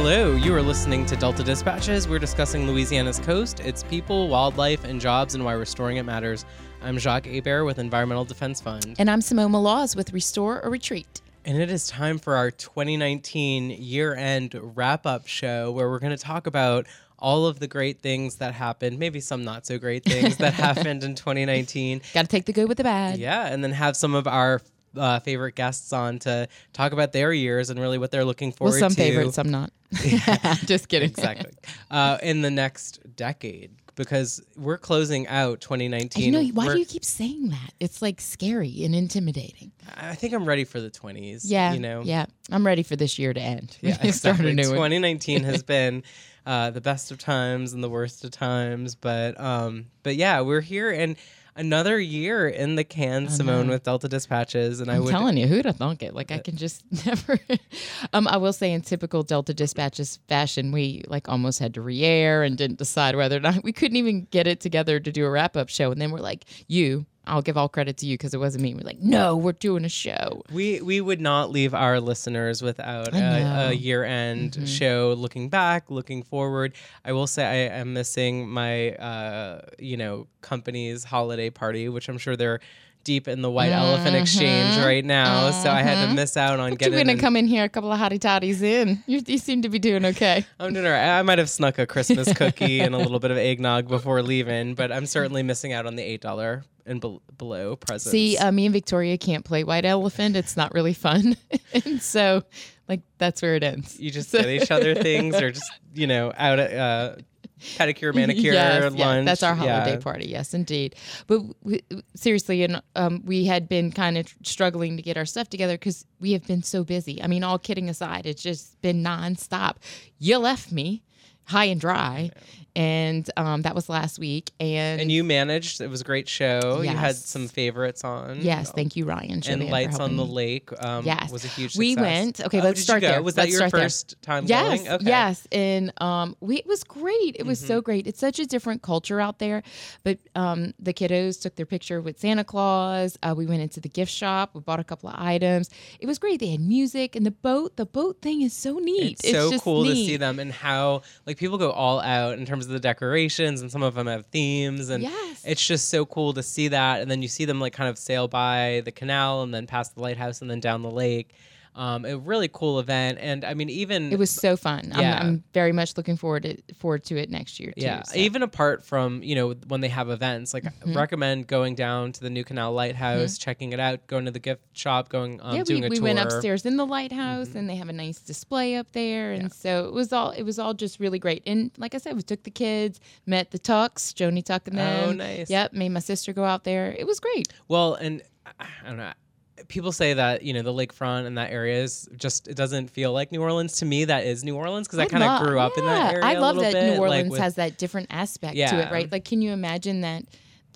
Hello, you are listening to Delta Dispatches. We're discussing Louisiana's coast, its people, wildlife, and jobs, and why restoring it matters. I'm Jacques Hebert with Environmental Defense Fund. And I'm Simone Laws with Restore or Retreat. And it is time for our 2019 year end wrap up show where we're going to talk about all of the great things that happened, maybe some not so great things that happened in 2019. Got to take the good with the bad. Yeah, and then have some of our uh, favorite guests on to talk about their years and really what they're looking forward well, some to. favorites, some not. Just kidding. exactly. Uh, in the next decade, because we're closing out 2019. You know, why We're- do you keep saying that? It's like scary and intimidating. I think I'm ready for the 20s. Yeah. You know? Yeah. I'm ready for this year to end. Yeah, Start exactly. a new one. 2019 has been uh, the best of times and the worst of times, but um, but yeah, we're here and another year in the can, Simone, with Delta Dispatches, and I I'm would telling you, who'd have thunk it? Like I can just never. um, I will say, in typical Delta Dispatches fashion, we like almost had to re-air and didn't decide whether or not we couldn't even get it together to do a wrap-up show. And then we're like, "You, I'll give all credit to you because it wasn't me." We're like, "No, we're doing a show." we we would not leave our listeners without a. Mm-hmm. a year end show looking back looking forward i will say i am missing my uh you know company's holiday party which i'm sure they're deep in the white elephant exchange right now so i had to miss out on Mm-hmm. But getting you're gonna come in here a couple of hottie toddies in. You, you seem to be doing okay. I'm doing all right. I might have snuck a Christmas cookie and a little bit of eggnog before leaving, but I'm certainly missing out on the eight dollar and bel below presents. See, uh, me and Victoria can't play white elephant. It's not really fun, and so like that's where it ends. you just get each other things, or just you know out at uh, pedicure, manicure, Yes, lunch. yeah, that's our Yeah. holiday party. Yes, indeed. But we, seriously, and um, we had been kind of struggling to get our stuff together because we have been so busy. I mean, all kidding aside, it's just been nonstop. You left me high and dry, and um, that was last week. And, And you managed. It was a great show. You had some favorites on. yes, thank you, Ryan. And lights on the lake. Um, Yes. was a huge. We went- okay, Oh, let's start there. Was that Let's your start there. first time Yes, going? Okay. yes, and um, we it was great. It was Mm-hmm. so great. It's such a different culture out there. But um, the kiddos took their picture with Santa Claus. Uh, we went into the gift shop. We bought a couple of items. It was great. They had music and the boat. The boat thing is so neat. It's, so just cool to see them and how like people go all out in terms of the decorations and some of them have themes and Yes. it's just so cool to see that and then you see them like kind of sail by the canal and then past the lighthouse and then down the lake. Um, a really cool event and I mean even It was so fun. Yeah. I'm, I'm very much looking forward to forward to it next year too. yeah, so. even apart from you know when they have events, like Mm-hmm. recommend going down to the New Canal Lighthouse, checking it out, going to the gift shop, going um, yeah, doing we, a we tour. went upstairs in the lighthouse Mm-hmm. and they have a nice display up there and so it was all it was all just really great and like i said we took the kids met the tucks joni tuck and them Oh, nice. yep made my sister go out there it was great Well, and I don't know. People say that you know the lakefront and that area is just it doesn't feel like New Orleans to me. That is New Orleans because I, kind of grew up in that area. I love that bit, new like, orleans with- has that different aspect to it right like can you imagine that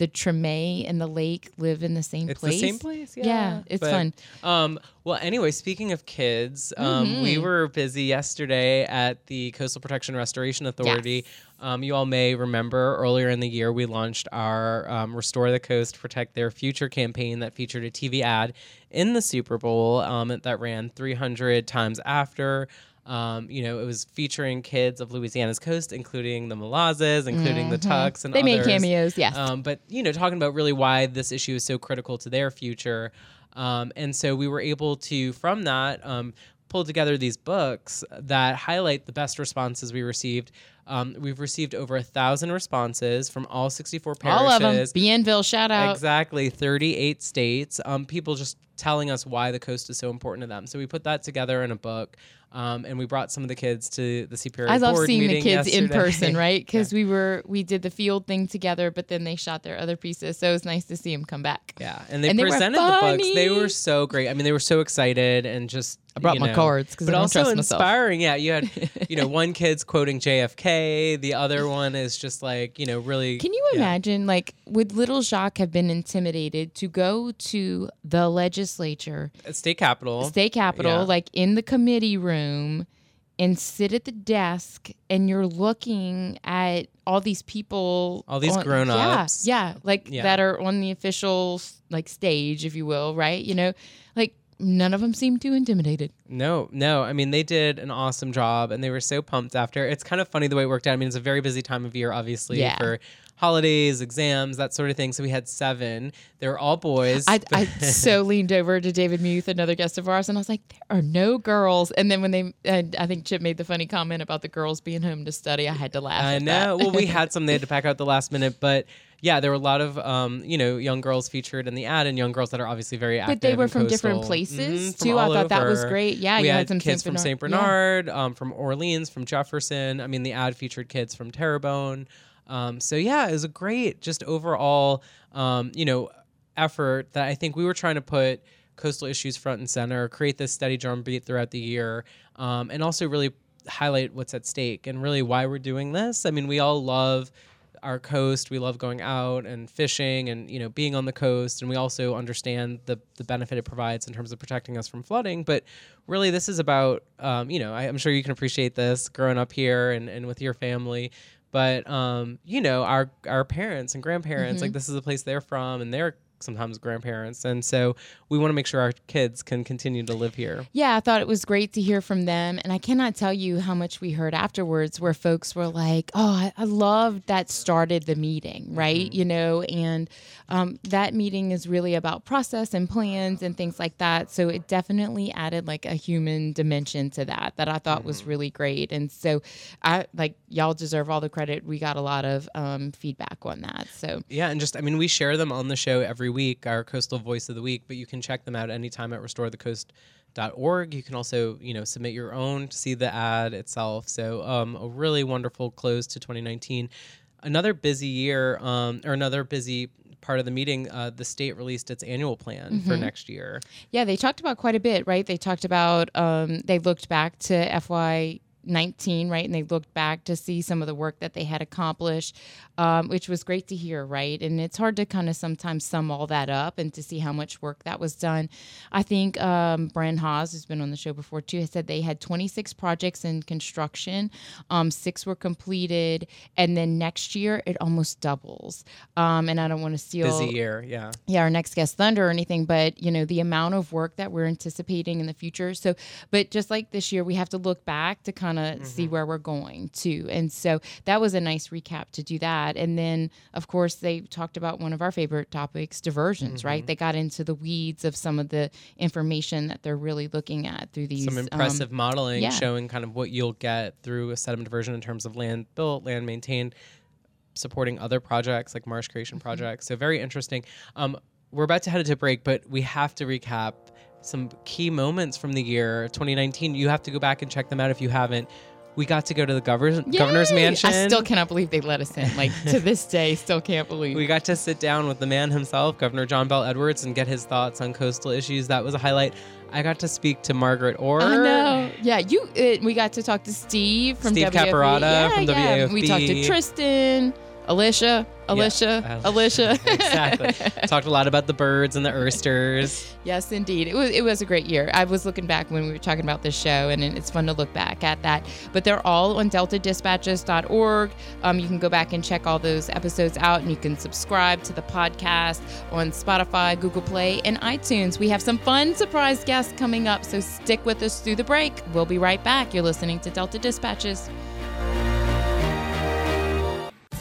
the Treme and the lake live in the same It's place the same place. Yeah, Yeah, it's But, fun. Um, well, anyway, speaking of kids, um, we Mm-hmm. were busy yesterday at the Coastal Protection Restoration Authority. Um, you all may remember earlier in the year we launched our um, Restore the Coast, Protect Their Future campaign that featured a TV ad in the Super Bowl um, that ran 300 times after. Um, you know, it was featuring kids of Louisiana's coast, including the Malozes, including the Tucks, and Mm-hmm. they made cameos yes Um, but you know, talking about really why this issue is so critical to their future, um, and so we were able to, from that, um, pull together these books that highlight the best responses we received. Um, we've received over a thousand responses from all 64 parishes. all of them bienville shout out Exactly, 38 states. Um, people just telling us why the coast is so important to them. So we put that together in a book, um, and we brought some of the kids to the CPRA I love seeing the kids in person, right? Because we were we did the field thing together, but then they shot their other pieces, so it was nice to see them come back. Yeah, and they And they presented the books. They were so great. I mean, they were so excited and just. I brought my cards 'cause but I don't also trust myself. inspiring. Yeah, you had, you know, one kid's quoting JFK. The other one is just like, you know, really. Can you yeah. imagine, like, would little Jacques have been intimidated to go to the legislature, uh, State Capitol. state capitol, Yeah. like in the committee room, and sit at the desk, and you're looking at all these people, All these on- grown-ups. yeah, yeah, like Yeah. that are on the official like stage, if you will, right? You know, none of them seemed too intimidated. No, no. I mean, they did an awesome job and they were so pumped after. It's kind of funny the way it worked out. I mean, it's a very busy time of year, obviously, Yeah. for holidays, exams, that sort of thing. So we had seven. They were all boys. I, I so leaned over to David Muth, another guest of ours, and I was like, "There are no girls." And then when they, I think Chip made the funny comment about the girls being home to study. I had to laugh. I at know. Well, we had some they had to pack out the last minute, but yeah, there were a lot of um, you know, young girls featured in the ad and young girls that are obviously very active. but they were from different coastal- places Mhm, too. I thought that was great. Yeah, we you had, had some kids Saint from St. Bernard- yeah. Um, from Orleans, from Jefferson. I mean, the ad featured kids from Terrebonne. Um, so yeah, it was a great, just overall, um, you know, effort that I think we were trying to put coastal issues front and center, create this steady drumbeat throughout the year, um, and also really highlight what's at stake and really why we're doing this. I mean, we all love our coast. We love going out and fishing and you know being on the coast, and we also understand the the benefit it provides in terms of protecting us from flooding. But really, this is about um, you know I, I'm sure you can appreciate this growing up here and, and with your family. But um, you know our our parents and grandparents like this is the place they're from, and they're sometimes grandparents, and so we want to make sure our kids can continue to live here. Yeah, I thought it was great to hear from them. And I cannot tell you how much we heard afterwards where folks were like, oh, I, I loved that started the meeting, right? Mm-hmm. You know, and um, that meeting is really about process and plans and things like that. So it definitely added like a human dimension to that that I thought was really great. And so I like, y'all deserve all the credit. We got a lot of um, feedback on that. So Yeah, and just I mean, we share them on the show every week, our coastal voice of the week, but you can check them out anytime at restorethecoast.org. You can also, you know, submit your own to see the ad itself. So, um, a really wonderful close to 2019. Another busy year, um, or another busy part of the meeting, uh, the state released its annual plan for next year. Yeah, they talked about quite a bit, right? They talked about um, they looked back to FY 19, right? And they looked back to see some of the work that they had accomplished, um, which was great to hear, right? And it's hard to kind of sometimes sum all that up and to see how much work that was done. I think um, Bren Haase, who's been on the show before too, has said they had 26 projects in construction, um, six were completed, and then next year it almost doubles. Um, and I don't want to steal Busy year, yeah. yeah, our next guest thunder or anything, but you know, the amount of work that we're anticipating in the future. So, but just like this year, we have to look back to kind of see where we're going to. And so that was a nice recap to do that. And then, of course, they talked about one of our favorite topics, diversions, right? They got into the weeds of some of the information that they're really looking at through these Some um, impressive modeling yeah. showing kind of what you'll get through a sediment diversion in terms of land built, land maintained, supporting other projects like marsh creation Mm-hmm. projects. So very interesting. Um, we're about to head into break, but we have to recap some key moments from the year 2019. You have to go back and check them out if you haven't. We got to go to the governor, governor's Yay! mansion. I still cannot believe they let us in. Like to this day, still can't believe. we got to sit down with the man himself, Governor John Bell Edwards, and get his thoughts on coastal issues. That was a highlight. I got to speak to Margaret Orr. I know. Yeah, you. Uh, we got to talk to Steve from Steve WAFB. Caparotta yeah, from yeah. We talked to Tristan, Alicia, Alicia, Uh, Alicia. exactly. Talked a lot about the birds and the oysters. yes, indeed. It was it was a great year. I was looking back when we were talking about this show, and it's fun to look back at that. But they're all on deltadispatches.org. Um, you can go back and check all those episodes out, and you can subscribe to the podcast on Spotify, Google Play, and iTunes. We have some fun surprise guests coming up, so stick with us through the break. We'll be right back. You're listening to Delta Dispatches.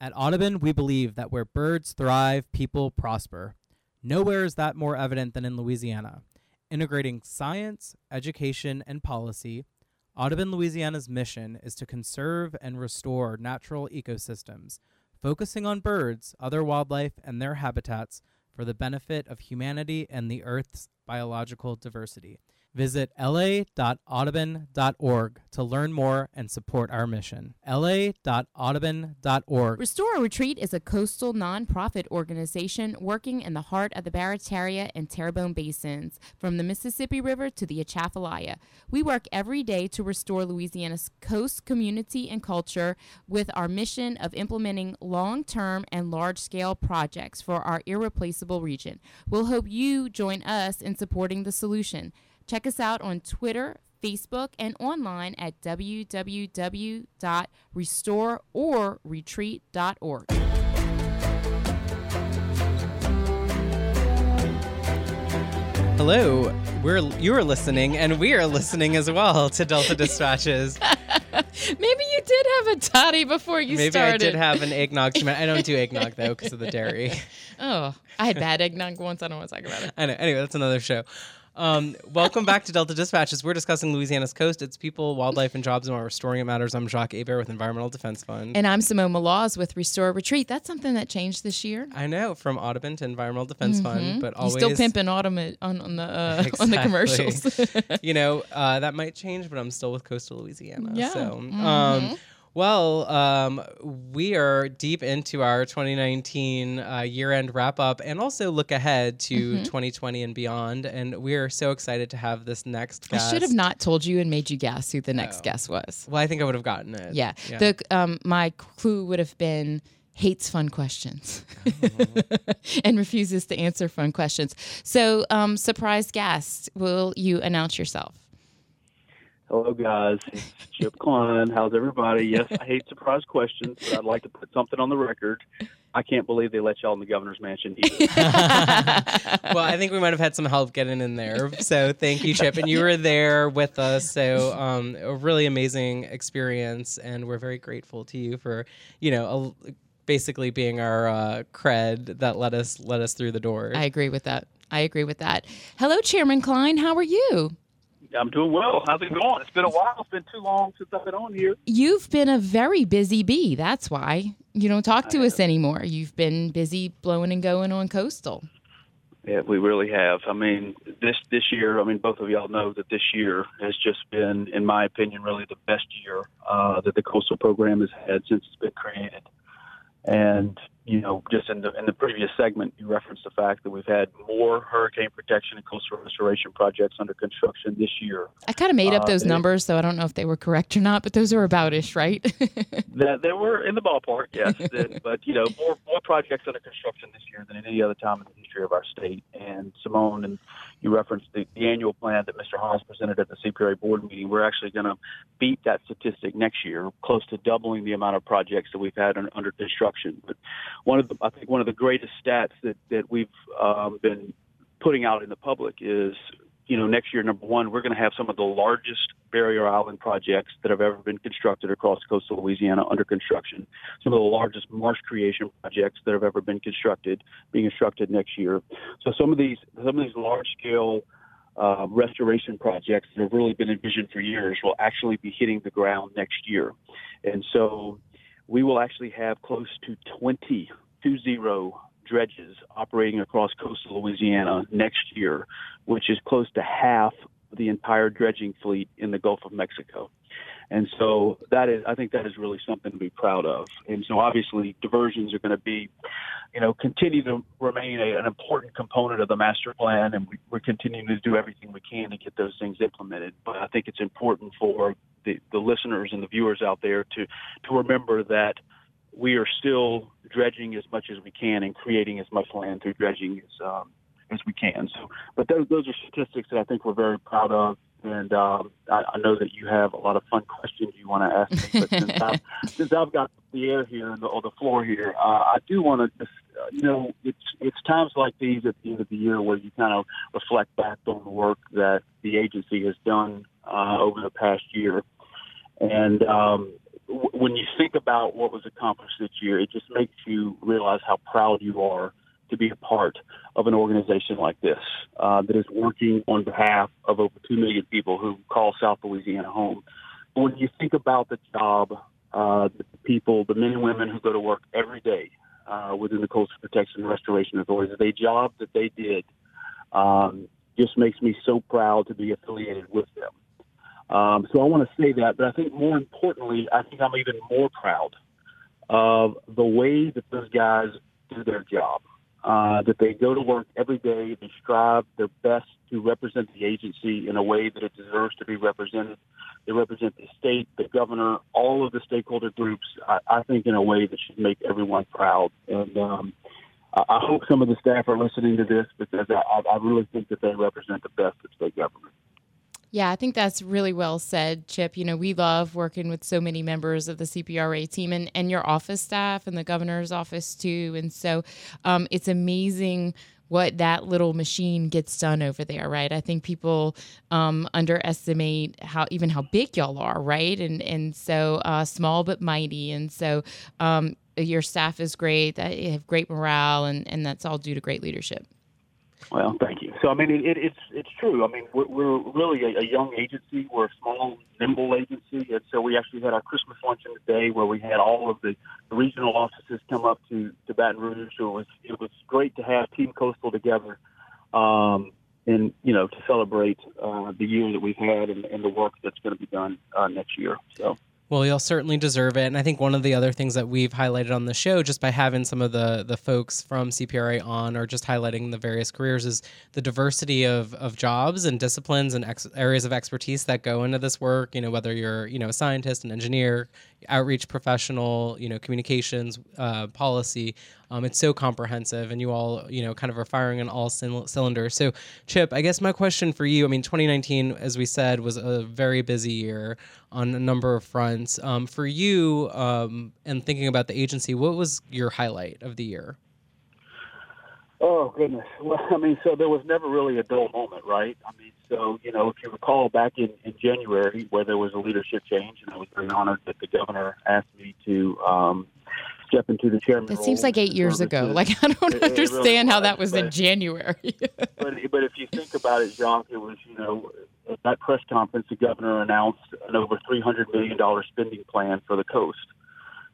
At Audubon, we believe that where birds thrive, people prosper. Nowhere is that more evident than in Louisiana. Integrating science, education, and policy, Audubon Louisiana's mission is to conserve and restore natural ecosystems, focusing on birds, other wildlife, and their habitats for the benefit of humanity and the Earth's biological diversity. Visit la.audubon.org to learn more and support our mission. la.audubon.org. Restore Retreat is a coastal nonprofit organization working in the heart of the Barataria and Terrebonne basins, from the Mississippi River to the Atchafalaya. We work every day to restore Louisiana's coast community and culture with our mission of implementing long term and large scale projects for our irreplaceable region. We'll hope you join us in supporting the solution. Check us out on Twitter, Facebook, and online at www.restoreorretreat.org. Hello, we're you are listening, and we are listening as well to Delta Dispatches. Maybe you did have a toddy before you Maybe started. Maybe I did have an eggnog. I don't do eggnog though because of the dairy. Oh, I had bad eggnog once. I don't want to talk about it. I know. Anyway, that's another show. Um, welcome back to Delta Dispatches. We're discussing Louisiana's coast, its people, wildlife, and jobs, and while restoring it matters. I'm Jacques Hebert with Environmental Defense Fund. And I'm Simone Maloz with Restore Retreat. That's something that changed this year. I know from Audubon to Environmental Defense Fund, but always still pimping autumn on, on the uh, on the commercials. you know uh, that might change, but I'm still with Coastal Louisiana. Yeah. So, Mm-hmm. um, well, um, we are deep into our 2019 uh, year-end wrap-up, and also look ahead to Mm-hmm. 2020 and beyond. And we are so excited to have this next guest. I should have not told you and made you guess who the next Oh. guest was. Well, I think I would have gotten it. Yeah. The um my clue would have been hates fun questions and refuses to answer fun questions. So, um, surprise guest, will you announce yourself? Hello, guys. It's Chip Kline. How's everybody? Yes, I hate surprise questions, but I'd like to put something on the record. I can't believe they let y'all in the governor's mansion either. well, I think we might have had some help getting in there. So thank you, Chip. And you were there with us. So um, a really amazing experience. And we're very grateful to you for, you know, a, basically being our uh, cred that let us let us through the door. I agree with that. I agree with that. Hello, Chairman Kline. How are you? I'm doing well. How's it going? It's been a while. It's been too long since I've been on here. You've been a very busy bee. That's why you don't talk to us anymore. You've been busy blowing and going on coastal. Yeah, we really have. I mean, this this year. I mean, both of y'all know that this year has just been, in my opinion, really the best year uh, that the coastal program has had since it's been created. And you know, just in the in the previous segment, you referenced the fact that we've had more hurricane protection and coastal restoration projects under construction this year. I kind of made up Uh, those it- numbers, so I don't know if they were correct or not, but those are about-ish, right? That they were in the ballpark, yes. But you know, more more projects under construction this year than at any other time in the history of our state. And Simone, and you referenced the, the annual plan that Mr. Haase presented at the CPRA board meeting. We're actually going to beat that statistic next year, close to doubling the amount of projects that we've had un, under construction. But one of the, I think one of the greatest stats that that we've um, been putting out in the public is you know, next year, number one, we're going to have some of the largest barrier island projects that have ever been constructed across coastal Louisiana under construction. Some of the largest marsh creation projects that have ever been constructed being constructed next year. So some of these, some of these large scale uh, restoration projects that have really been envisioned for years will actually be hitting the ground next year. And so we will actually have close to 20, two zero dredges operating across coastal Louisiana next year, which is close to half the entire dredging fleet in the Gulf of Mexico. And so that is, I think that is really something to be proud of. And so obviously diversions are going to be, you know, continue to remain a, an important component of the master plan, and we, we're continuing to do everything we can to get those things implemented. But I think it's important for the, the listeners and the viewers out there to to remember that we are still dredging as much as we can and creating as much land through dredging as um, as we can. So, but those those are statistics that I think we're very proud of, and um, I, I know that you have a lot of fun questions you want to ask me. But since, I've, since I've got the air here and the, or the floor here, uh, I do want to just uh, you know it's it's times like these at the end of the year where you kind of reflect back on the work that the agency has done uh, over the past year, and um, w- when you think about what was accomplished this year, it just makes you realize how proud you are to be a part of an organization like this uh, that is working on behalf of over 2 million people who call South Louisiana home. When you think about the job, uh, the people, the men and women who go to work every day uh, within the Coastal Protection and Restoration Authority, the job that they did um, just makes me so proud to be affiliated with them. Um, so I want to say that, but I think more importantly, I think I'm even more proud of the way that those guys do their job. Uh, that they go to work every day, they strive their best to represent the agency in a way that it deserves to be represented. They represent the state, the governor, all of the stakeholder groups. I, I think in a way that should make everyone proud. And um, I, I hope some of the staff are listening to this because I, I really think that they represent the best of state government. Yeah, I think that's really well said, Chip. You know, we love working with so many members of the CPRA team and, and your office staff and the governor's office too. And so um, it's amazing what that little machine gets done over there, right? I think people um, underestimate how even how big y'all are, right? And and so uh, small but mighty. And so um, your staff is great. They have great morale, and and that's all due to great leadership. Well, thank you. So, I mean, it, it, it's it's true. I mean, we're, we're really a, a, young agency. We're a small, nimble agency, and so we actually had our Christmas luncheon today, where we had all of the, the regional offices come up to, to Baton Rouge. So it was it was great to have Team Coastal together, um, and you know, to celebrate uh, the year that we've had and, and the work that's going to be done uh, next year. So. Well, you'll certainly deserve it. And I think one of the other things that we've highlighted on the show, just by having some of the the folks from CPRA on, or just highlighting the various careers, is the diversity of, of jobs and disciplines and ex- areas of expertise that go into this work. You know, whether you're you know a scientist, an engineer, outreach professional, you know, communications, uh, policy. Um, it's so comprehensive, and you all, you know, kind of are firing on all cylinders. So, Chip, I guess my question for you, I mean, 2019, as we said, was a very busy year on a number of fronts. Um, for you, um, and thinking about the agency, what was your highlight of the year? Oh goodness. Well, I mean, so there was never really a dull moment, right? I mean, so you know, if you recall back in, in January where there was a leadership change, and I was very honored that the governor asked me to um, step into the chairman. It seems like eight years ago. Like I don't it, understand it really how that was but, in January. but but if you think about it, John, it was you know at that press conference the governor announced an over three hundred million dollar spending plan for the coast.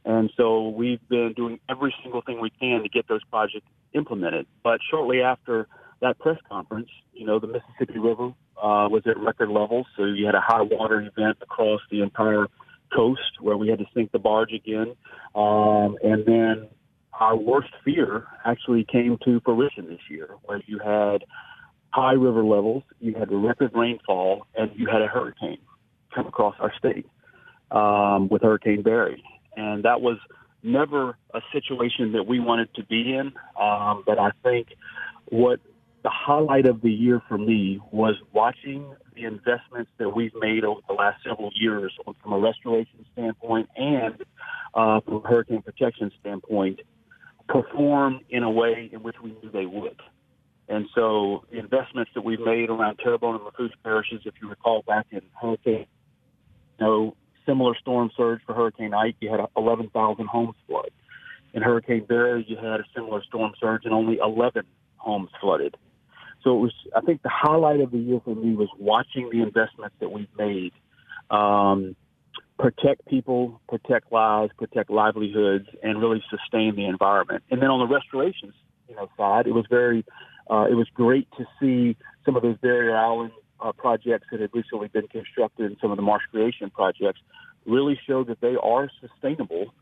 And so we've been doing every single thing we can to get those projects implemented. But shortly after that press conference, you know, the Mississippi River uh, was at record levels. So you had a high water event across the entire coast where we had to sink the barge again. Um, and then our worst fear actually came to fruition this year, where you had high river levels, you had record rainfall, and you had a hurricane come across our state um, with Hurricane Barry and that was never a situation that we wanted to be in. Um, but I think what the highlight of the year for me was watching the investments that we've made over the last several years from a restoration standpoint and uh, from a hurricane protection standpoint perform in a way in which we knew they would. And so the investments that we've made around Terrebonne and Lafourche parishes, if you recall back in Hurricane, you know, similar storm surge for Hurricane Ike, you had 11,000 homes flood. In Hurricane Barry, you had a similar storm surge and only 11 homes flooded. So it was, I think the highlight of the year for me was watching the investments that we've made, um, protect people, protect lives, protect livelihoods, and really sustain the environment. And then on the restoration, you know, side, it was very, uh, it was great to see some of those barrier island uh, projects that had recently been constructed and some of the marsh creation projects really show that they are sustainable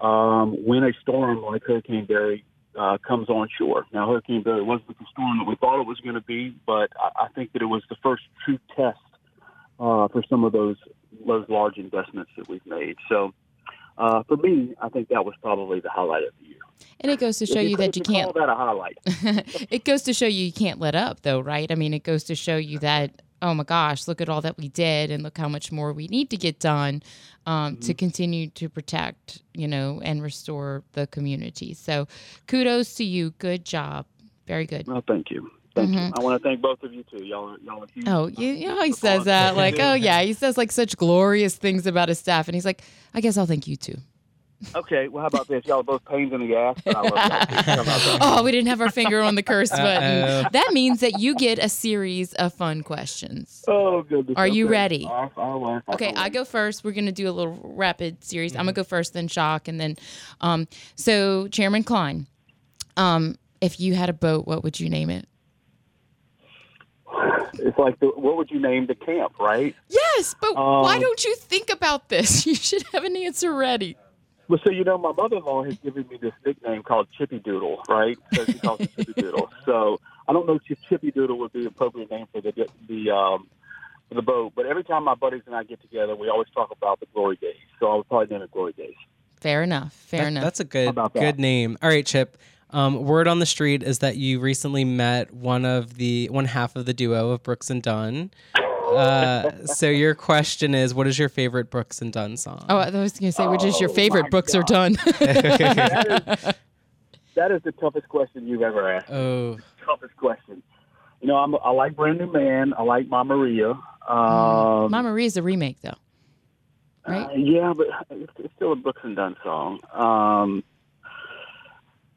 um, when a storm like Hurricane Barry uh, comes on shore. Now, Hurricane Barry wasn't the storm that we thought it was going to be, but I, I think that it was the first true test uh, for some of those those large investments that we've made. So, uh, for me, I think that was probably the highlight of the year. And it goes to show you, you that you can't. Call that a highlight. it goes to show you you can't let up, though, right? I mean, it goes to show you that oh my gosh, look at all that we did, and look how much more we need to get done um, mm-hmm. to continue to protect, you know, and restore the community. So, kudos to you. Good job. Very good. Well, thank you. Thank mm-hmm. you. I want to thank both of you too. Y'all, are y'all are huge. Oh, you, you know, he says that like, oh yeah, he says like such glorious things about his staff, and he's like, I guess I'll thank you too. Okay, well, how about this? Y'all are both pains in the ass. oh, we didn't have our finger on the curse button. Uh-oh. That means that you get a series of fun questions. Oh, goodness. Are okay. you ready? I'll, I'll, okay, I go first. We're going to do a little rapid series. Mm-hmm. I'm going to go first, then Jacques, and then. Um, so, Chairman Kline, um, if you had a boat, what would you name it? it's like the, what would you name the camp, right? Yes, but why Um, don't you think about this? You should have an answer ready. Well, so you know, my mother-in-law has given me this nickname called Chippy Doodle, right? So she calls me Chippy Doodle. So I don't know if Chippy Doodle would be the appropriate name for the the um, for the boat, but every time my buddies and I get together, we always talk about the glory days. So I would probably name it Glory Days. Fair enough. Fair That- enough. That's a good that? good name. All right, Chip. Um, word on the street is that you recently met one of the one half of the duo of Brooks and Dunn. Uh, so your question is, what is your favorite Brooks and Dunn song? Oh, I was going to say, which is your Oh, favorite my books are God. done? that, is, that is the toughest question you've ever asked. Oh, Toughest question. You know, I'm, I like Brand New Man. I like Ma Maria. Um, Mama Maria's a remake, though. right? Uh, yeah, but it's, it's still a Brooks and Dunn song. Um, I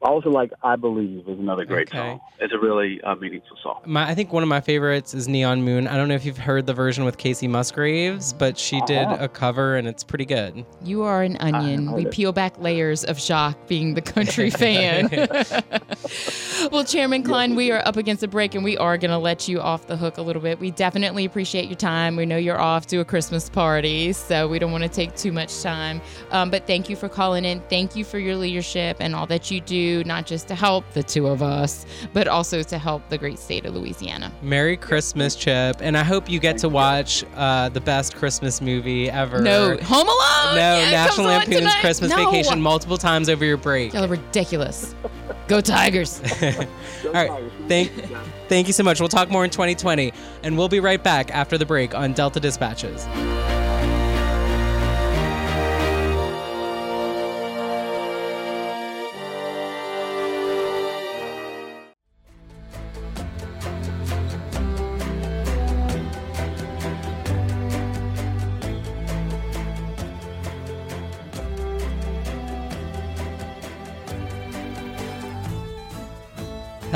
also like "I Believe" is another great Okay. song. It's a really uh, meaningful song. my, I think one of my favorites is Neon Moon. I don't know if you've heard the version with Kacey Musgraves, but she did Uh-huh. a cover and it's pretty good. You are an onion. We it. peel back layers of Jacques being the country fan. well, Chairman Kline, we are up against a break and we are going to let you off the hook a little bit. We definitely appreciate your time. We know you're off to a Christmas party, so we don't want to take too much time. Um, but thank you for calling in. Thank you for your leadership and all that you do, not just to help the two of us, but also to help the great state of Louisiana. Merry Christmas, Chip, and I hope you get to watch uh, the best Christmas movie ever. No, Home Alone. No, Yeah, National Lampoon's tonight. Christmas No. Vacation multiple times over your break. Y'all are ridiculous. Go Tigers. All right. Thank, thank you so much. We'll talk more in 2020, and we'll be right back after the break on Delta Dispatches.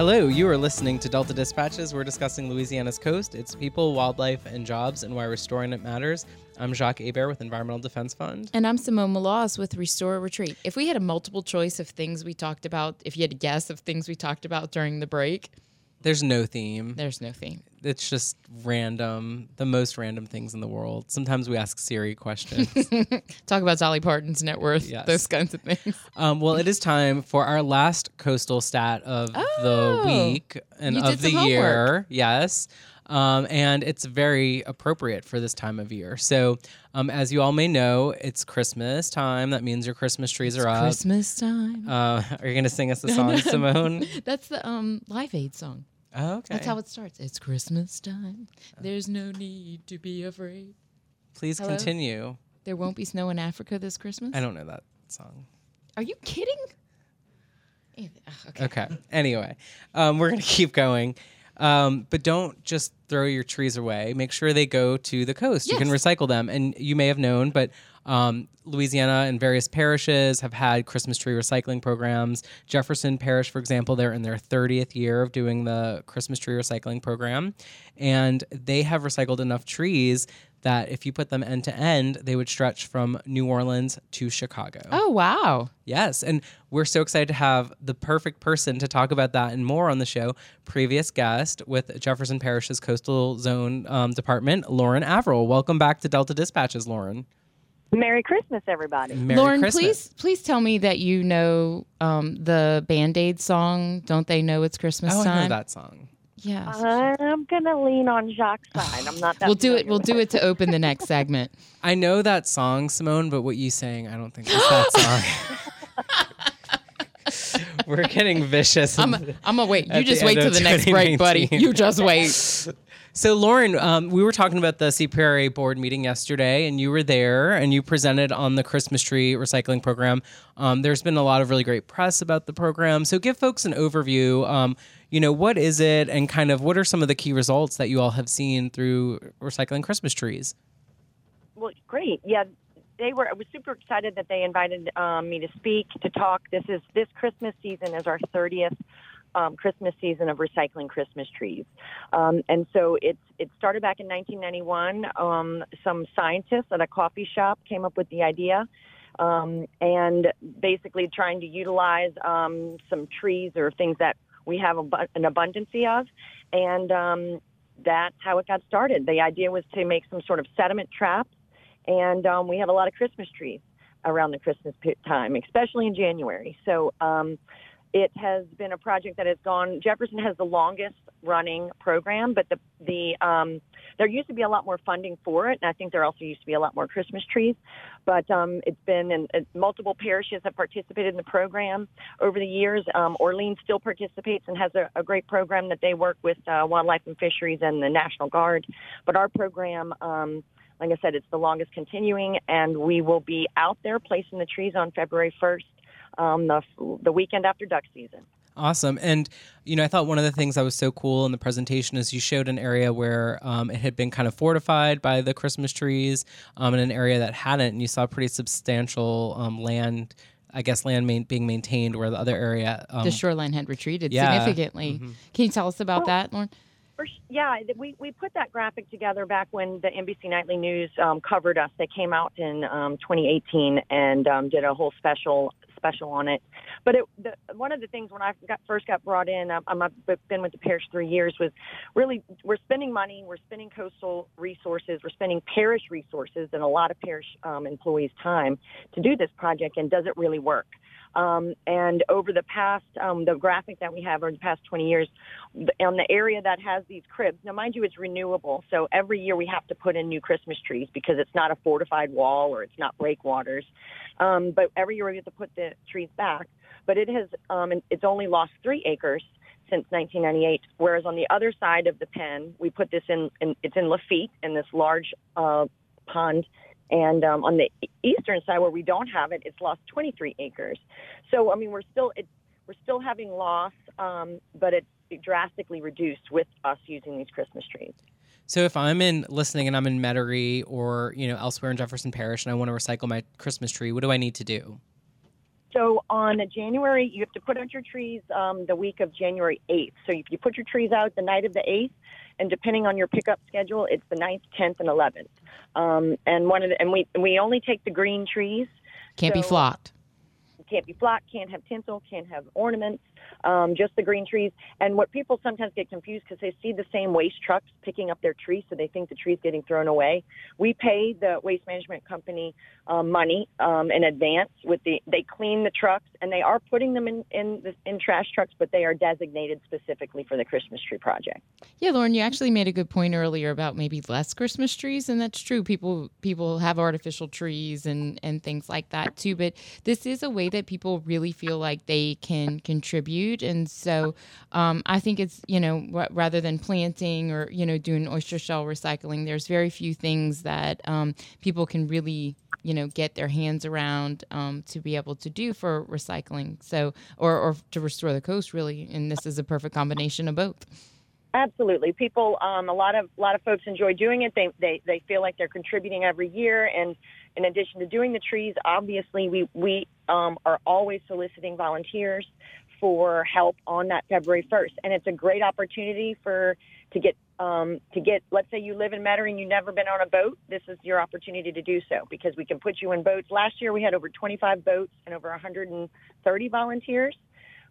Hello, you are listening to Delta Dispatches. We're discussing Louisiana's coast, its people, wildlife, and jobs, and why restoring it matters. I'm Jacques Hebert with Environmental Defense Fund. And I'm Simone Maloz with Restore Retreat. If we had a multiple choice of things we talked about, if you had to guess of things we talked about during the break, There's no theme. there's no theme. It's just random, the most random things in the world. Sometimes we ask Siri questions. Talk about Dolly Parton's net worth, Yes. those kinds of things. um, well, it is time for our last coastal stat of the Oh, week and of the year. Yes. Um, and it's very appropriate for this time of year. So, um, as you all may know, it's Christmas time. That means your Christmas trees are up. Christmas time. Uh, are you going to sing us a song, Simone? That's the um, Live Aid song. Oh, okay. That's how it starts. It's Christmas time. There's no need to be afraid. Please Hello? continue. There won't be snow in Africa this Christmas. I don't know that song. Are you kidding? Eh, Okay. Okay. anyway, um, we're gonna keep going, um, but don't just throw your trees away. Make sure they go to the coast. You can recycle them, and you may have known, but um, Louisiana and various parishes have had Christmas tree recycling programs. Jefferson Parish, for example, they're in their 30th year of doing the Christmas tree recycling program, and they have recycled enough trees that if you put them end to end, they would stretch from New Orleans to Chicago. Oh wow. Yes, and we're so excited to have the perfect person to talk about that and more on the show. Previous guest with Jefferson Parish's Coastal Zone um, Department, Lauren Averill. Welcome back to Delta Dispatches, Lauren. Merry Christmas, everybody. Merry Lauren, Christmas. please please tell me that you know um, the Band Aid song. Don't they know it's Christmas Oh, time? I know that song. Yes. I'm gonna lean on Jacques' side. I'm not that. we'll do it. We'll do it to open the next segment. I know that song, Simone, but what you sang, I don't think it's that song. we're getting vicious. I'm. and- I'm gonna wait. You just wait end till the next break, buddy. You just wait. So, Lauren, um, we were talking about the CPRA board meeting yesterday, and you were there and you presented on the Christmas tree recycling program. Um, there's been a lot of really great press about the program. So, give folks an overview. Um, you know, what is it, and kind of what are some of the key results that you all have seen through recycling Christmas trees? Well, great. Yeah, they were. I was super excited that they invited um, me to speak to talk. This is this Christmas season is our thirtieth. Um, Christmas season of recycling Christmas trees, um, and so it's it started back in 1991. Um, some scientists at a coffee shop came up with the idea, um, and basically trying to utilize um, some trees or things that we have abu- an abundance of, and um, that's how it got started. The idea was to make some sort of sediment traps, and um, we have a lot of Christmas trees around the Christmas time, especially in January. So um, it has been a project that has gone. Jefferson has the longest running program, but the the um, there used to be a lot more funding for it, and I think there also used to be a lot more Christmas trees. But um, it's been in, in, multiple parishes have participated in the program over the years. Um, Orleans still participates and has a, a, great program that they work with uh, Wildlife and Fisheries and the National Guard. But our program. Um, like I said, it's the longest continuing, and we will be out there placing the trees on February 1st um, the the weekend after duck season. Awesome. And, you know, I thought one of the things that was so cool in the presentation is you showed an area where um, it had been kind of fortified by the Christmas trees um, and an area that hadn't. And you saw pretty substantial um, land, I guess, land main, being maintained where the other area. Um, the shoreline had retreated yeah. significantly. Mm-hmm. Can you tell us about well, that, Lauren? yeah, we, we put that graphic together back when the NBC Nightly News um, covered us. They came out in um, 2018 and um, did a whole special special on it. But it, the, one of the things when I got, first got brought in, um, I've been with the parish three years, was really we're spending money, we're spending coastal resources, we're spending parish resources and a lot of parish um, employees' time to do this project, and does it really work? Um, and over the past, um, the graphic that we have over the past 20 years, on the area that has these cribs, now mind you, it's renewable. So every year we have to put in new Christmas trees because it's not a fortified wall or it's not breakwaters. Um, but every year we have to put the trees back. But it has, um, it's only lost three acres since 1998. Whereas on the other side of the pen, we put this in, in it's in Lafitte in this large uh, pond and um, on the eastern side, where we don't have it, it's lost 23 acres. So, I mean, we're still it, we're still having loss, um, but it's drastically reduced with us using these Christmas trees. So if I'm in listening and I'm in Metairie or you know elsewhere in Jefferson Parish and I want to recycle my Christmas tree, what do I need to do? So on January, you have to put out your trees um, the week of January 8th. So if you put your trees out the night of the 8th, and depending on your pickup schedule, it's the 9th, 10th, and 11th. Um, and one of the, and we we only take the green trees. Can't so, be flocked. Can't be flocked. Can't have tinsel. Can't have ornaments um, just the green trees. And what people sometimes get confused because they see the same waste trucks picking up their trees, so they think the tree's getting thrown away. We pay the waste management company um, money um, in advance. With the they clean the trucks and they are putting them in in, the, in trash trucks, but they are designated specifically for the Christmas tree project. Yeah, Lauren, you actually made a good point earlier about maybe less Christmas trees, and that's true. People people have artificial trees and and things like that too. But this is a way that people really feel like they can contribute and so um, I think it's, you know, rather than planting or, you know, doing oyster shell recycling, there's very few things that um, people can really you know get their hands around um, to be able to do for recycling. So or, or to restore the coast really. And this is a perfect combination of both. Absolutely, people. Um, a lot of a lot of folks enjoy doing it. They, they they feel like they're contributing every year, and in addition to doing the trees, obviously we we um, are always soliciting volunteers for help on that February 1st. And it's a great opportunity for to get um, to get. Let's say you live in Metairie and you've never been on a boat. This is your opportunity to do so because we can put you in boats. Last year we had over 25 boats and over 130 volunteers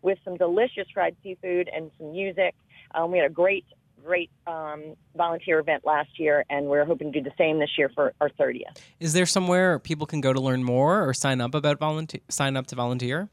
with some delicious fried seafood and some music. Um, we had a great great um, volunteer event last year, and we're hoping to do the same this year for our 30th. Is there somewhere people can go to learn more or sign up about volunteer? Sign up to volunteer?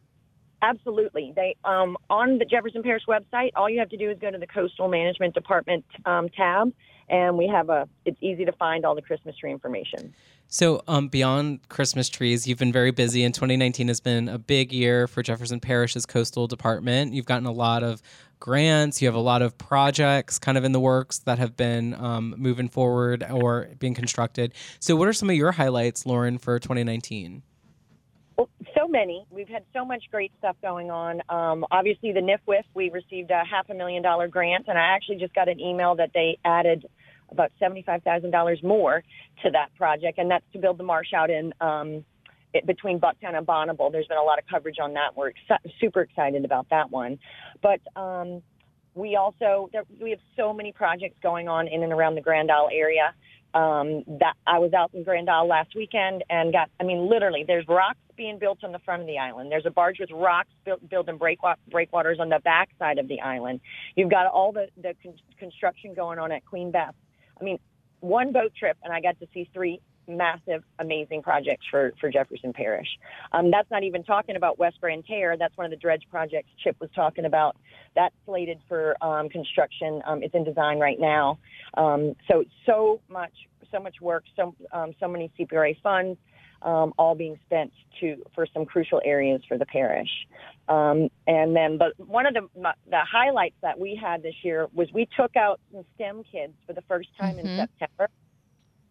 Absolutely. They um, on the Jefferson Parish website. All you have to do is go to the Coastal Management Department um, tab, and we have a. It's easy to find all the Christmas tree information. So, um, beyond Christmas trees, you've been very busy, and 2019 has been a big year for Jefferson Parish's coastal department. You've gotten a lot of grants, you have a lot of projects kind of in the works that have been um, moving forward or being constructed. So, what are some of your highlights, Lauren, for 2019? Many. We've had so much great stuff going on. Um, obviously, the NFWIF, we received a half a million dollar grant, and I actually just got an email that they added about $75,000 more to that project, and that's to build the marsh out in um, it, between Bucktown and Bonnabel. There's been a lot of coverage on that. We're ex- super excited about that one. But um, we also, there, we have so many projects going on in and around the Grand Isle area. Um, that I was out in Grand Isle last weekend and got. I mean, literally, there's rocks being built on the front of the island. There's a barge with rocks built, building breakwa- breakwaters on the back side of the island. You've got all the the con- construction going on at Queen Bess. I mean, one boat trip, and I got to see three massive, amazing projects for, for Jefferson Parish. Um, that's not even talking about West Grand Terre. That's one of the dredge projects Chip was talking about. That's slated for um, construction. Um, it's in design right now. Um, so so much, so much work, so um, so many CPRA funds. Um, all being spent to for some crucial areas for the parish. Um, and then, but one of the the highlights that we had this year was we took out some STEM kids for the first time Mhm. in September.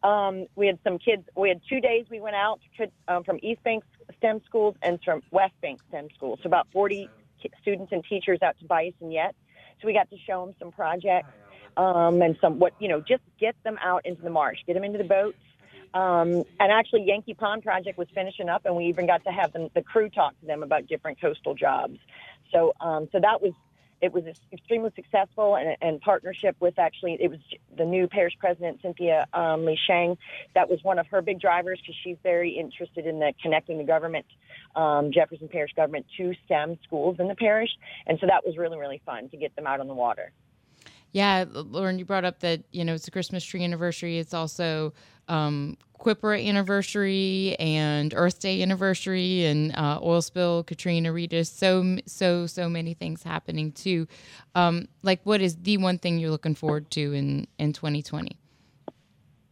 Um, we had some kids. We had two days. We went out to, um, from East Bank STEM schools and from West Bank STEM schools. So about 40 students and teachers out to Bayou Segnette. So we got to show them some projects um, and some what you know, just get them out into the marsh, get them into the boats. Um, and actually, Yankee Pond project was finishing up, and we even got to have them, the crew talk to them about different coastal jobs. So, um, so that was it was extremely successful and in partnership with actually it was the new parish president Cynthia um, Lee Sheng. That was one of her big drivers because she's very interested in the connecting the government, um, Jefferson Parish government, to STEM schools in the parish, and so that was really really fun to get them out on the water. Yeah, Lauren, you brought up that you know it's a Christmas tree anniversary. It's also um, CWPPRA anniversary and Earth Day anniversary and uh, oil spill, Katrina, Rita. So so so many things happening too. Um, like, what is the one thing you're looking forward to in in 2020?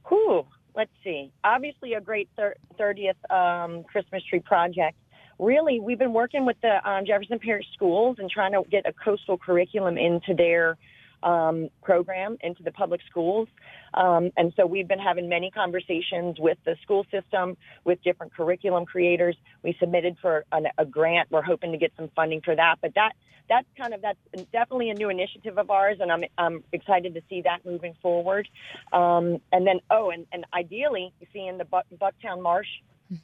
Whew, let's see. Obviously, a great thir- 30th um, Christmas tree project. Really, we've been working with the um, Jefferson Parish schools and trying to get a coastal curriculum into their um, program, into the public schools. Um, and so we've been having many conversations with the school system, with different curriculum creators. We submitted for an, a grant. We're hoping to get some funding for that. But that that's kind of that's definitely a new initiative of ours, and I'm I'm excited to see that moving forward. Um, and then oh, and, and ideally, seeing the Buck, Bucktown Marsh.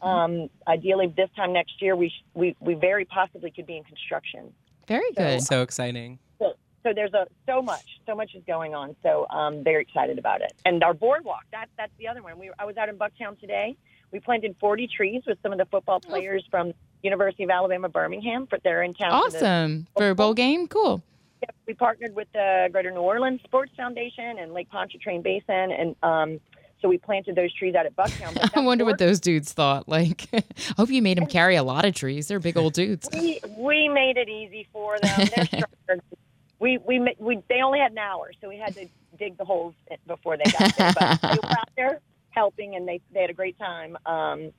Um, ideally, this time next year, we sh- we we very possibly could be in construction. Very good. So exciting. So, there's a so much, so much is going on. So I'm very excited about it. And our boardwalk, that that's the other one. We I was out in Bucktown today. We planted 40 trees with some of the football players from University of Alabama Birmingham. For they're in town. Awesome for a bowl game. Cool. We partnered with the Greater New Orleans Sports Foundation and Lake Pontchartrain Basin, and um, so we planted those trees out at Bucktown. I wonder what those dudes thought. Like, I hope you made them carry a lot of trees. They're big old dudes. we we made it easy for them. They're. we we we they only had an hour, so we had to dig the holes before they got there. But they were out there helping, and they they had a great time. Um,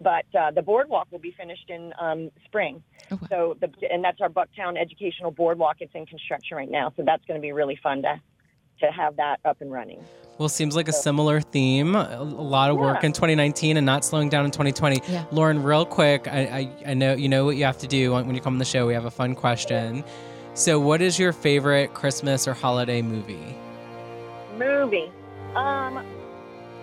but uh, the boardwalk will be finished in um, spring. Oh, wow. So the and that's our Bucktown Educational Boardwalk. It's in construction right now, so that's going to be really fun to to have that up and running. Well, seems like a similar theme. A a lot of work Yeah. in 2019 and not slowing down in 2020. Yeah. Lauren, real quick, I, I, I know you know what you have to do when when you come on the show. We have a fun question. So, what is your favorite Christmas or holiday movie? Movie. Um,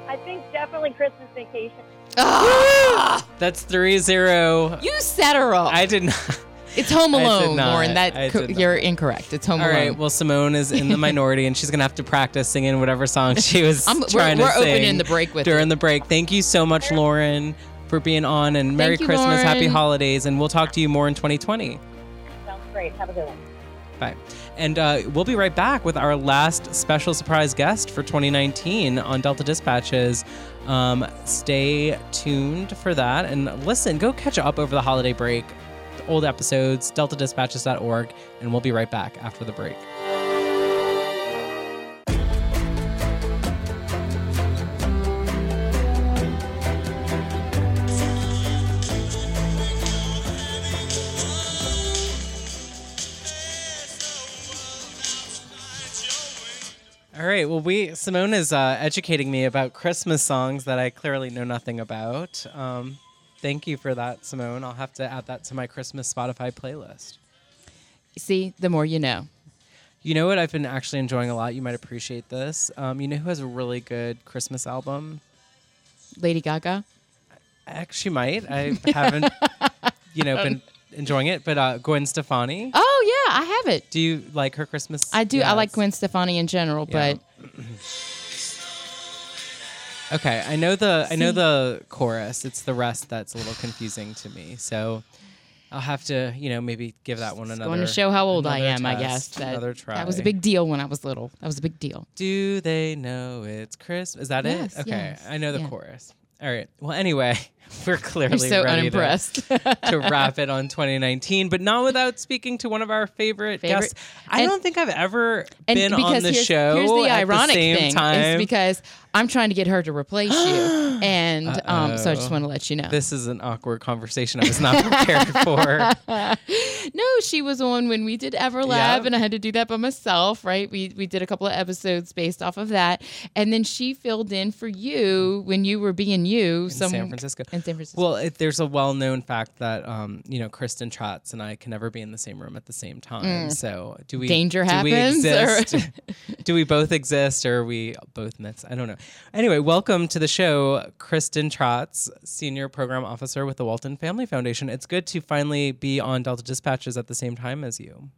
I think definitely Christmas Vacation. Ah, That's 3 0. you set her up. I did not. it's Home Alone, not. Lauren. I That co- you're incorrect. It's Home All Alone. right. Well, Simone is in the minority, and she's gonna have to practice singing whatever song she was I'm, we're trying we're to sing opening the break with during it. the break. Thank you so much, Lauren, for being on, and Merry you, Christmas, Happy Holidays, and we'll talk to you more in 2020. Sounds great. Have a good one. Bye. And uh, we'll be right back with our last special surprise guest for 2019 on Delta Dispatches. Um, stay tuned for that. And listen, go catch up over the holiday break, the old episodes, deltadispatches.org, and we'll be right back after the break. Right. Well, we Simone is uh, educating me about Christmas songs that I clearly know nothing about. Um, thank you for that, Simone. I'll have to add that to my Christmas Spotify playlist. See, the more you know. You know what I've been actually enjoying a lot? You might appreciate this. Um, you know who has a really good Christmas album? Lady Gaga. I actually might. I haven't, you know, been enjoying it. But uh, Gwen Stefani. Oh yeah, I have it. Do you like her Christmas? I do. Yeah, I like Gwen Stefani in general, Yeah. but Okay, I know the I know the chorus. It's the rest that's a little confusing to me. So I'll have to, you know, maybe give that one another. Going to show how old I am, I guess. That, another try. that was a big deal when I was little. That was a big deal. Do they know it's Christmas? Is that Yes, it? Okay, yes, I know the yeah. chorus. All right. Well, anyway, we're clearly so ready to- unimpressed. to wrap it on 2019, but not without speaking to one of our favorite, Favorite- guests. I and- don't think I've ever been on because the here's, show. here's the ironic same thing time. is because I'm trying to get her to replace you, and um, so I just want to let you know. this is an awkward conversation I was not prepared for. no, she was on when we did Everlab, Yep. and I had to do that by myself. Right? We we did a couple of episodes based off of that, and then she filled in for you when you were being you In some- San Francisco. In San Francisco. Well, it, there's a well-known fact that um, you know Kristen Tracz and I can never be in the same room at the same time. So do we? Mm. Danger do happens, or- exist? do we both exist, or are we both myths? I don't know. Anyway, welcome to the show, Kristen Tracz, Senior Program Officer with the Walton Family Foundation. It's good to finally be on Delta Dispatches at the same time as you.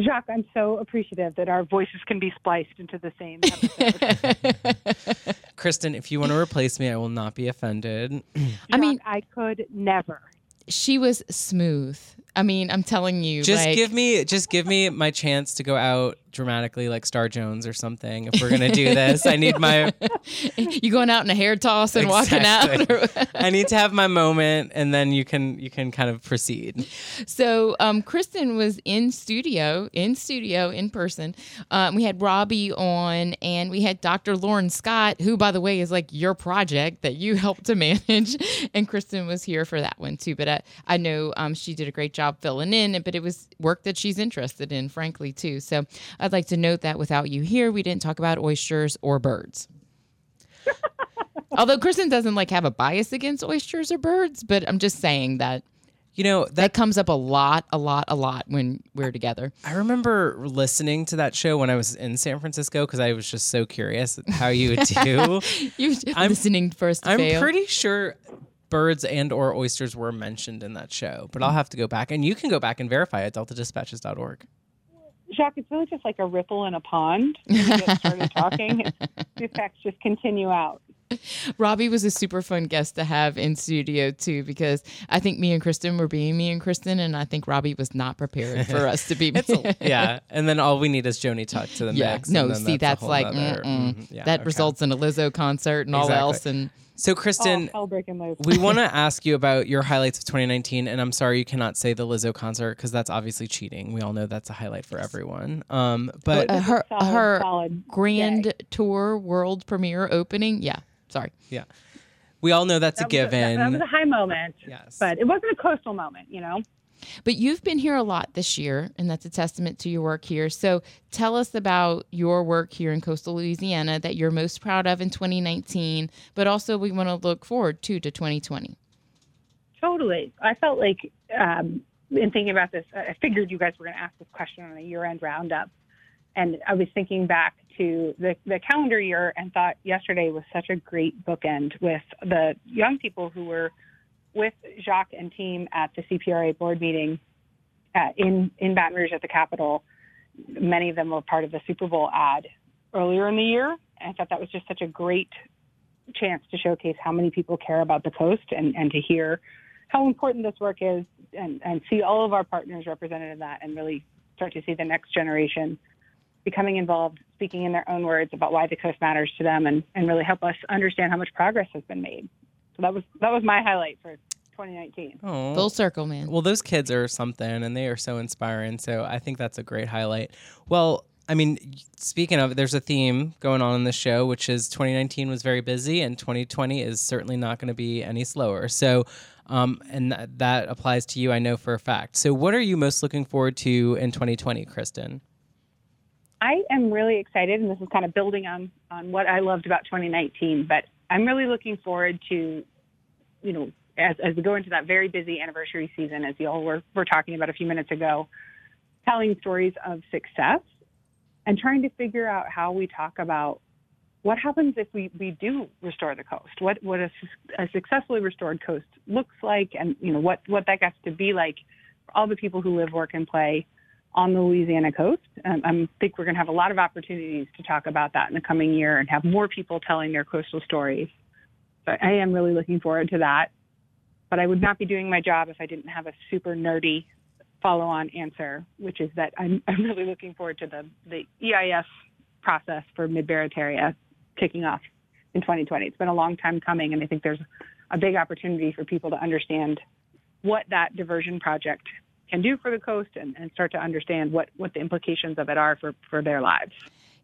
Jacques, I'm so appreciative that our voices can be spliced into the same episode. Kristen, if you want to replace me, I will not be offended. I mean- I could never. she was smooth. I mean, I'm telling you, Just like, give me just give me my chance to go out dramatically like Star Jones or something. If we're gonna do this, I need my you going out in a hair toss and walking out. Exactly. I need to have my moment, and then you can you can kind of proceed. So um, Kristen was in studio, in studio, in person. Um, we had Robbie on, and we had Dr. Lauren Scott, who, by the way, is like your project that you helped to manage. And Kristen was here for that one too. But I, I know um, she did a great job filling in, but it was work that she's interested in, frankly, too. So I'd like to note that without you here, we didn't talk about oysters or birds. Although Kristen doesn't like have a bias against oysters or birds, but I'm just saying that You know that that comes up a lot, a lot, a lot when we're together. I remember listening to that show when I was in San Francisco because I was just so curious how you would do. You're I'm- listening first I'm fail. pretty sure birds and or oysters were mentioned in that show, but I'll have to go back and you can go back and verify at deltadispatches.org. Jacques, it's really just like a ripple in a pond. When you get started talking, the effects just continue out. Robbie was a super fun guest to have in studio too because I think me and Kristen were being me and Kristen, and I think Robbie was not prepared for us to be. It's a, yeah, and then all we need is Joni Tuck to the yeah. mix. No, and then see, a that's, like nother- mm-mm. mhm, yeah, that okay. results in a Lizzo concert and all else. And So, Kristen, oh, hell breaking loose. we want to ask you about your highlights of 2019, and I'm sorry you cannot say the Lizzo concert because that's obviously cheating. We all know that's a highlight for everyone. Um, but uh, her solid, her solid grand day. tour world premiere opening. Yeah, sorry. yeah, we all know that's That a was a- given. that was a high moment, yes, but it wasn't a coastal moment, you know? But you've been here a lot this year, and that's a testament to your work here. So tell us about your work here in coastal Louisiana that you're most proud of in 2019, but also we want to look forward to to 2020. Totally. I felt like, um, in thinking about this, I figured you guys were going to ask this question on a year-end roundup, and I was thinking back to the, the calendar year and thought yesterday was such a great bookend with the young people who were with Jacques and team at the CPRA board meeting uh, in in Baton Rouge at the Capitol. Many of them were part of the Super Bowl ad earlier in the year, I thought that was just such a great chance to showcase how many people care about the coast and, and to hear how important this work is and, and see all of our partners represented in that and really start to see the next generation becoming involved, speaking in their own words about why the coast matters to them and, and really help us understand how much progress has been made. So that was that was my highlight for 2019. Oh. Full circle, man. Well, those kids are something, and they are so inspiring. So I think that's a great highlight. Well, I mean, speaking of, there's a theme going on in the show, which is 2019 was very busy, and 2020 is certainly not going to be any slower. So, um, and that, that applies to you, I know for a fact. So, what are you most looking forward to in 2020, Kristen? I am really excited, and this is kind of building on on what I loved about 2019. But I'm really looking forward to, you know, as as we go into that very busy anniversary season, as you all were were talking about a few minutes ago, telling stories of success and trying to figure out how we talk about what happens if we, we do restore the coast. What what a, a successfully restored coast looks like, and you know what what that gets to be like for all the people who live, work, and play on the Louisiana coast. Um, I think we're going to have a lot of opportunities to talk about that in the coming year and have more people telling their coastal stories. So I am really looking forward to that. But I would not be doing my job if I didn't have a super nerdy follow on answer, which is that I'm, I'm really looking forward to the, the EIS process for Mid Barataria kicking off in 2020. It's been a long time coming, and I think there's a big opportunity for people to understand what that diversion project can do for the coast and, and start to understand what, what the implications of it are for, for their lives.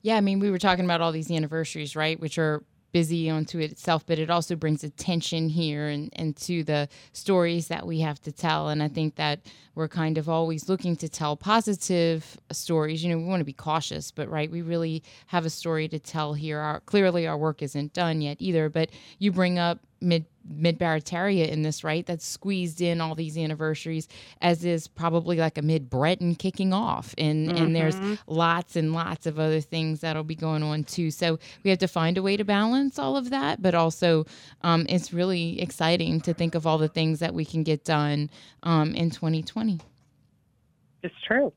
Yeah, I mean, we were talking about all these anniversaries, right? Which are busy unto itself, but it also brings attention here and, and to the stories that we have to tell. And I think that we're kind of always looking to tell positive stories. You know, we want to be cautious, but right, we really have a story to tell here. Our, clearly, our work isn't done yet either. But you bring up mid mid Barataria in this, right? That's squeezed in all these anniversaries, as is probably like a mid Breton kicking off, and mm-hmm. and there's mm-hmm. lots and lots of other things that'll be going on too. So we have to find a way to balance all of that, but also um, it's really exciting to think of all the things that we can get done um, in 2020. It's true.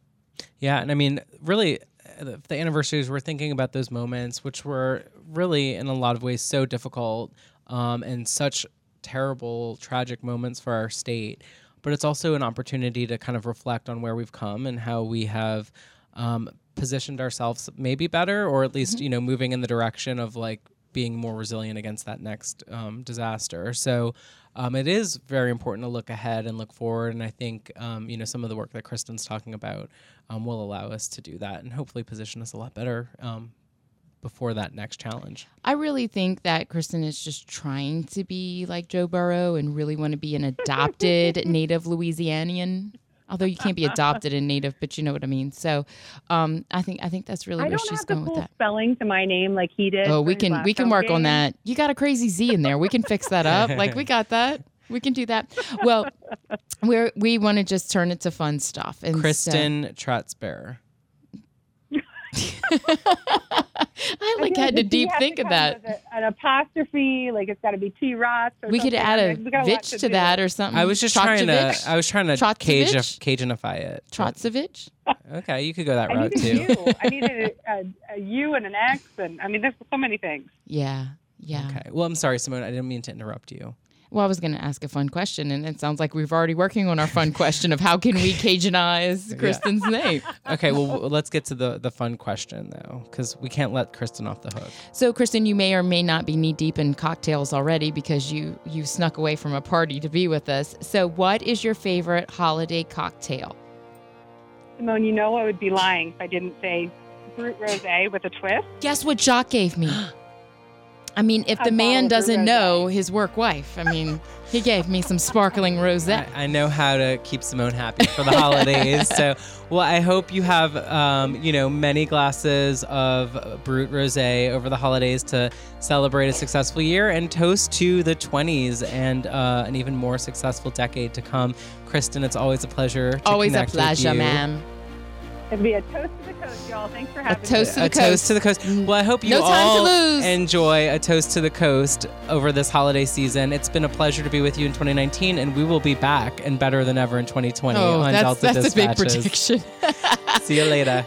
Yeah, and I mean, really, the anniversaries we're thinking about those moments which were really in a lot of ways so difficult um, and such terrible, tragic moments for our state. But it's also an opportunity to kind of reflect on where we've come and how we have um, positioned ourselves maybe better, or at least, mm-hmm. you know, moving in the direction of like being more resilient against that next um, disaster. So um, it is very important to look ahead and look forward. And I think, um, you know, some of the work that Kristen's talking about um, will allow us to do that and hopefully position us a lot better um, before that next challenge. I really think that Kristen is just trying to be like Joe Burrow and really want to be an adopted native Louisianian. Although you can't be adopted and native, but you know what I mean. So, um, I think I think that's really I where she's going with that. Spelling to my name like he did. Oh, we can we can work game. on that. You got a crazy Z in there. We can fix that up. like we got that. We can do that. Well, we're we want to just turn it to fun stuff. And Kristen so, Tratzbear. I like I had to deep think of that. A, an apostrophe, like it's got to be T. Ross. We could add a Vich to, to that or something. I was just trying to. I was trying to Cajun, Cajunify it. Trotsevich. Okay, you could go that I route too. I needed a, a, a U and an X, and I mean, there's so many things. Yeah. Yeah. Okay. Well, I'm sorry, Simone. I didn't mean to interrupt you. Well, I was going to ask a fun question, and it sounds like we've already working on our fun question of how can we Cajuanize Kristen's name. Okay, well, let's get to the the fun question though, because we can't let Kristen off the hook. So, Kristen, you may or may not be knee deep in cocktails already because you you snuck away from a party to be with us. So, what is your favorite holiday cocktail? Simone, you know I would be lying if I didn't say Brut Rosé with a twist. Guess what Jacques gave me? I mean, if the man doesn't know his work wife, I mean, he gave me some sparkling rosé. I, I, know how to keep Simone happy for the holidays. so, well, I hope you have, um, you know, many glasses of Brut Rosé over the holidays to celebrate a successful year and toast to the 20s and uh, an even more successful decade to come. Kristen, it's always a pleasure. always a pleasure, ma'am. It'll be a toast to the coast, y'all. Thanks for having a toast me. To the a coast. toast to the coast. Well, I hope you no all enjoy a toast to the coast over this holiday season. It's been a pleasure to be with you in 2019, and we will be back and better than ever in 2020 oh, on that's, Delta that's Dispatches. a big prediction. See you later.